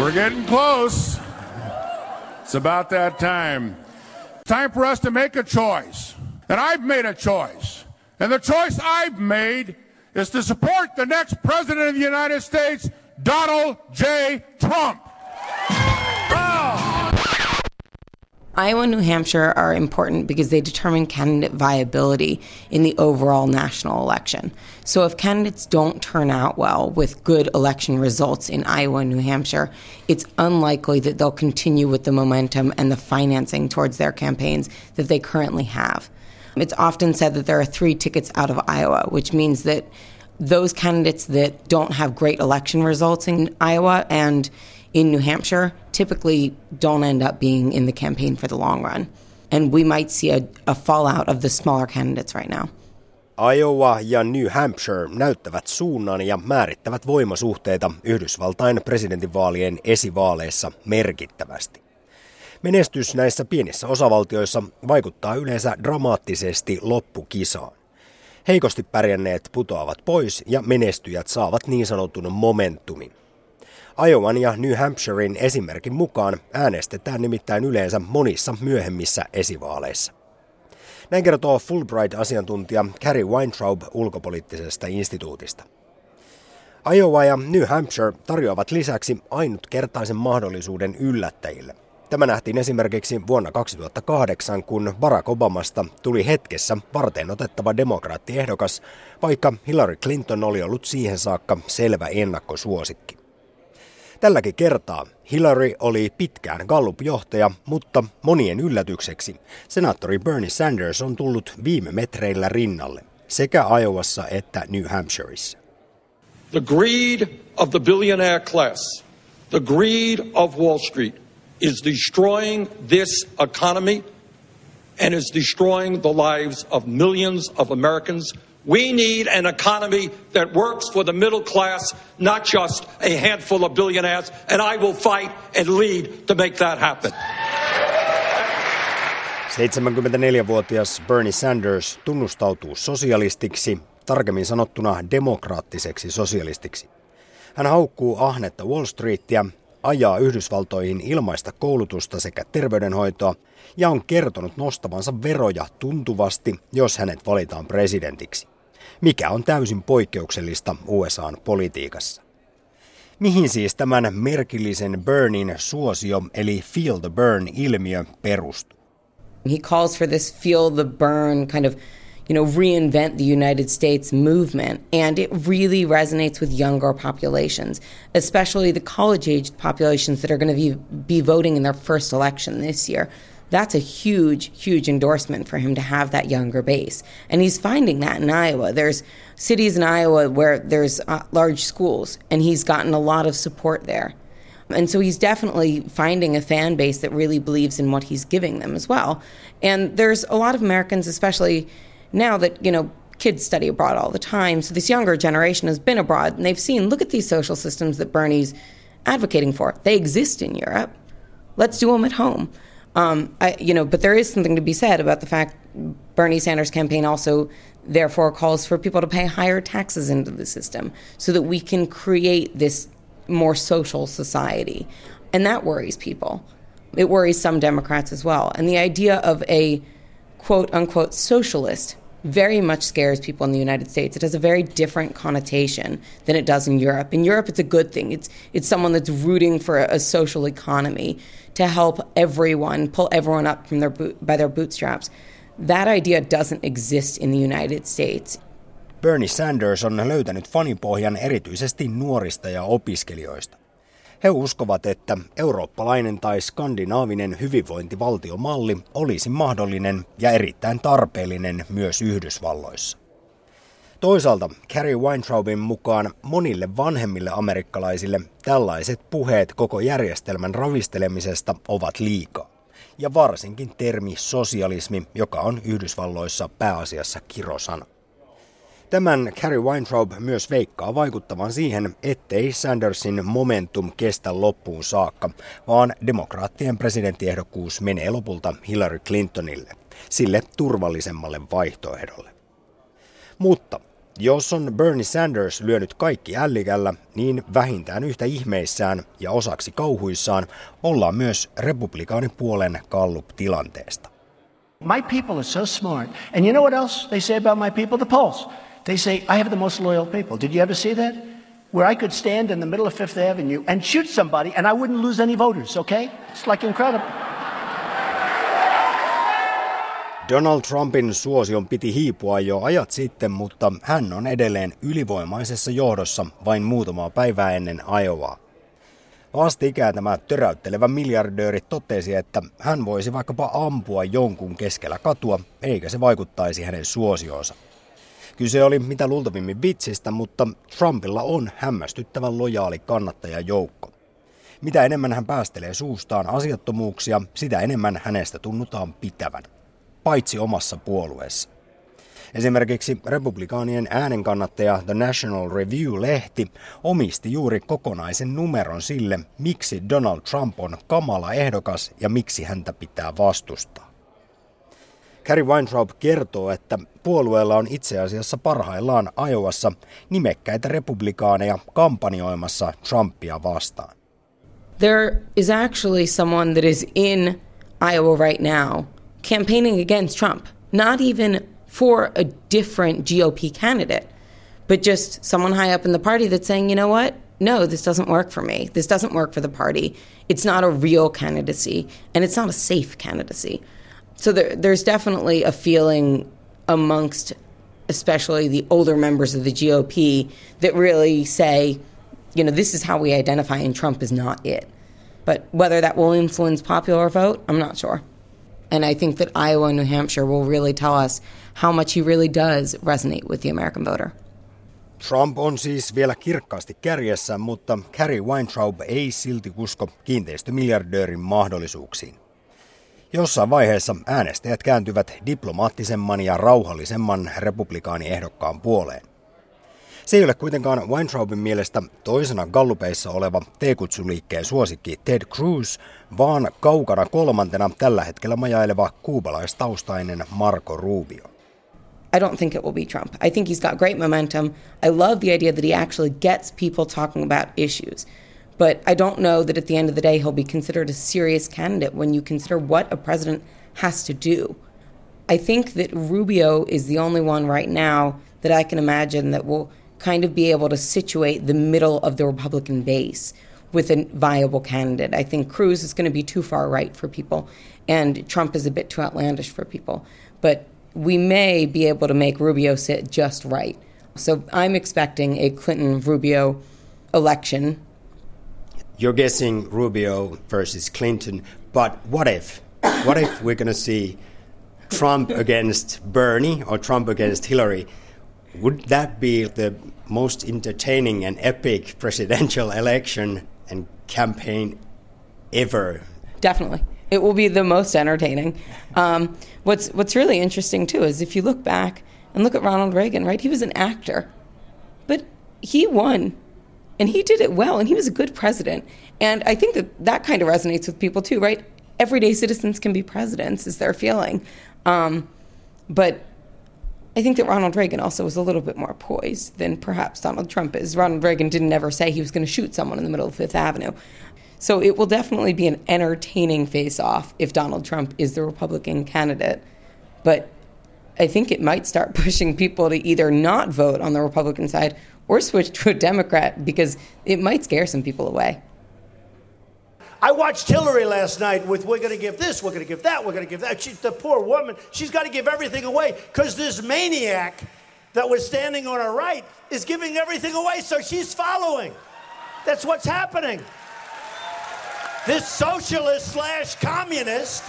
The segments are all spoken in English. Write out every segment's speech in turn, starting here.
We're getting close. It's about that time. Time for us to make a choice. And I've made a choice. And the choice I've made is to support the next president of the United States, Donald J. Trump. Iowa and New Hampshire are important because they determine candidate viability in the overall national election. So, if candidates don't turn out well with good election results in Iowa and New Hampshire, it's unlikely that they'll continue with the momentum and the financing towards their campaigns that they currently have. It's often said that there are three tickets out of Iowa, which means that those candidates that don't have great election results in Iowa and in New Hampshire typically don't end up being in the campaign for the long run. And we might see a, a fallout of the smaller candidates right now. Iowa ja New Hampshire näyttävät suunnan ja määrittävät voimasuhteita Yhdysvaltain presidentinvaalien esivaaleissa merkittävästi. Menestys näissä pienissä osavaltioissa vaikuttaa yleensä dramaattisesti loppukisaan. Heikosti pärjänneet putoavat pois ja menestyjät saavat niin sanotun momentumin. Iowan ja New Hampshirein esimerkin mukaan äänestetään nimittäin yleensä monissa myöhemmissä esivaaleissa. Näin kertoo Fulbright-asiantuntija Carrie Weintraub ulkopoliittisesta instituutista. Iowa ja New Hampshire tarjoavat lisäksi ainutkertaisen mahdollisuuden yllättäjille. Tämä nähtiin esimerkiksi vuonna 2008, kun Barack Obamasta tuli hetkessä varten otettava demokraattiehdokas, vaikka Hillary Clinton oli ollut siihen saakka selvä ennakkosuosikki. Tälläkin kertaa Hillary oli pitkään Gallup-johtaja, mutta monien yllätykseksi senaattori Bernie Sanders on tullut viime metreillä rinnalle sekä Iowassa että New Hampshireissa. The greed of the billionaire class, the greed of Wall Street is destroying this economy and is destroying the lives of millions of Americans We need an economy that works for the middle class, not just a handful of billionaires, and I will fight and lead to make that happen. 74-vuotias Bernie Sanders tunnustautuu sosialistiksi, tarkemmin sanottuna demokraattiseksi sosialistiksi. Hän haukkuu ahnetta Wall Streetia, ajaa Yhdysvaltoihin ilmaista koulutusta sekä terveydenhoitoa ja on kertonut nostavansa veroja tuntuvasti, jos hänet valitaan presidentiksi mikä on täysin poikkeuksellista USAn politiikassa. Mihin siis tämän merkillisen Burnin suosio eli feel the burn-ilmiö perustuu? He calls for this feel the burn kind of you know, reinvent the United States movement. And it really resonates with younger populations, especially the college aged populations that are going to be, be voting in their first election this year that's a huge, huge endorsement for him to have that younger base. And he's finding that in Iowa. There's cities in Iowa where there's uh, large schools, and he's gotten a lot of support there. And so he's definitely finding a fan base that really believes in what he's giving them as well. And there's a lot of Americans, especially now that, you know, kids study abroad all the time. So this younger generation has been abroad and they've seen, look at these social systems that Bernie's advocating for. They exist in Europe. Let's do them at home. Um, I, you know, but there is something to be said about the fact Bernie Sanders' campaign also therefore calls for people to pay higher taxes into the system so that we can create this more social society. And that worries people. It worries some Democrats as well. And the idea of a quote unquote socialist very much scares people in the United States. It has a very different connotation than it does in Europe. In Europe, it's a good thing. It's it's someone that's rooting for a, a social economy to help everyone pull everyone up from their boot, by their bootstraps. That idea doesn't exist in the United States. Bernie Sanders on löytänyt fanipohjan erityisesti nuorista ja opiskelijoista. He uskovat, että eurooppalainen tai skandinaavinen hyvinvointivaltiomalli olisi mahdollinen ja erittäin tarpeellinen myös Yhdysvalloissa. Toisaalta Carrie Weintraubin mukaan monille vanhemmille amerikkalaisille tällaiset puheet koko järjestelmän ravistelemisesta ovat liikaa. Ja varsinkin termi sosialismi, joka on Yhdysvalloissa pääasiassa kirosana. Tämän Carrie Weintraub myös veikkaa vaikuttavan siihen, ettei Sandersin momentum kestä loppuun saakka, vaan demokraattien presidenttiehdokkuus menee lopulta Hillary Clintonille, sille turvallisemmalle vaihtoehdolle. Mutta Jos on Bernie Sanders lyönyt kaikki ällikällä, niin vähintään yhtä ihmeissään ja osaksi kauhuissaan ollaan myös republikaanipuolen Gallup-tilanteesta. My people are so smart. And you know what else they say about my people? The polls. They say, I have the most loyal people. Did you ever see that? Where I could stand in the middle of Fifth Avenue and shoot somebody and I wouldn't lose any voters, okay? It's like incredible. Donald Trumpin suosion piti hiipua jo ajat sitten, mutta hän on edelleen ylivoimaisessa johdossa vain muutamaa päivää ennen Iowaa. Vastikään tämä töräyttelevä miljardööri totesi, että hän voisi vaikkapa ampua jonkun keskellä katua, eikä se vaikuttaisi hänen suosioonsa. Kyse oli mitä luultavimmin vitsistä, mutta Trumpilla on hämmästyttävän lojaali kannattajajoukko. Mitä enemmän hän päästelee suustaan asiattomuuksia, sitä enemmän hänestä tunnutaan pitävän paitsi omassa puolueessa. Esimerkiksi republikaanien äänenkannattaja The National Review-lehti omisti juuri kokonaisen numeron sille, miksi Donald Trump on kamala ehdokas ja miksi häntä pitää vastustaa. Carrie Weintraub kertoo, että puolueella on itse asiassa parhaillaan Iowassa nimekkäitä republikaaneja kampanjoimassa Trumpia vastaan. There is actually someone that is in Iowa right now – campaigning against Trump, not even for a different GOP candidate, but just someone high up in the party that's saying, you know what? No, this doesn't work for me. This doesn't work for the party. It's not a real candidacy, and it's not a safe candidacy. So there, there's definitely a feeling amongst, especially the older members of the GOP, that really say, you know, this is how we identify, and Trump is not it. But whether that will influence popular vote, I'm not sure. And I think that Iowa and New Hampshire will really tell us how much he really does resonate with the American voter. Trump on siis vielä kirkkaasti kärjessä, mutta Carrie Weintraub ei silti usko kiinteistömiljardöörin mahdollisuuksiin. Jossain vaiheessa äänestäjät kääntyvät diplomaattisemman ja rauhallisemman republikaaniehdokkaan puoleen. Se ei ole kuitenkaan Weintraubin mielestä toisena gallupeissa oleva T-kutsuliikkeen suosikki Ted Cruz, vaan kaukana kolmantena tällä hetkellä majaileva kuubalaistaustainen Marco Rubio. I don't think it will be Trump. I think he's got great momentum. I love the idea that he actually gets people talking about issues. But I don't know that at the end of the day he'll be considered a serious candidate when you consider what a president has to do. I think that Rubio is the only one right now that I can imagine that will kind of be able to situate the middle of the Republican base with a viable candidate. I think Cruz is going to be too far right for people, and Trump is a bit too outlandish for people. But we may be able to make Rubio sit just right. So I'm expecting a Clinton Rubio election. You're guessing Rubio versus Clinton, but what if? What if we're going to see Trump against Bernie or Trump against Hillary? Would that be the most entertaining and epic presidential election and campaign ever? Definitely. It will be the most entertaining. Um, what's what's really interesting too is if you look back and look at Ronald Reagan, right? He was an actor, but he won, and he did it well, and he was a good president. And I think that that kind of resonates with people too, right? Everyday citizens can be presidents, is their feeling. Um, but I think that Ronald Reagan also was a little bit more poised than perhaps Donald Trump is. Ronald Reagan didn't ever say he was going to shoot someone in the middle of Fifth Avenue. So it will definitely be an entertaining face off if Donald Trump is the Republican candidate. But I think it might start pushing people to either not vote on the Republican side or switch to a Democrat because it might scare some people away. I watched Hillary last night with we're going to give this, we're going to give that, we're going to give that. She, the poor woman, she's got to give everything away because this maniac that was standing on her right is giving everything away, so she's following. That's what's happening. This socialist slash communist,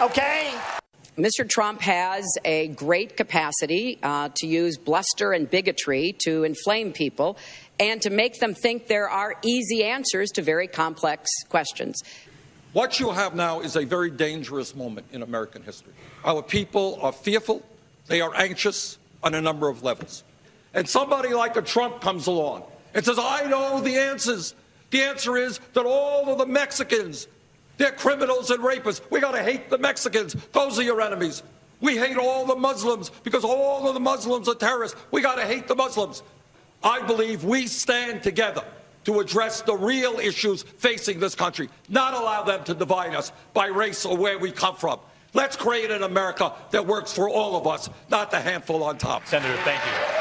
okay? Mr. Trump has a great capacity uh, to use bluster and bigotry to inflame people and to make them think there are easy answers to very complex questions. What you have now is a very dangerous moment in American history. Our people are fearful, they are anxious on a number of levels. And somebody like a Trump comes along and says, I know the answers. The answer is that all of the Mexicans, they're criminals and rapists. We got to hate the Mexicans. Those are your enemies. We hate all the Muslims because all of the Muslims are terrorists. We got to hate the Muslims. I believe we stand together to address the real issues facing this country, not allow them to divide us by race or where we come from. Let's create an America that works for all of us, not the handful on top. Senator, thank you.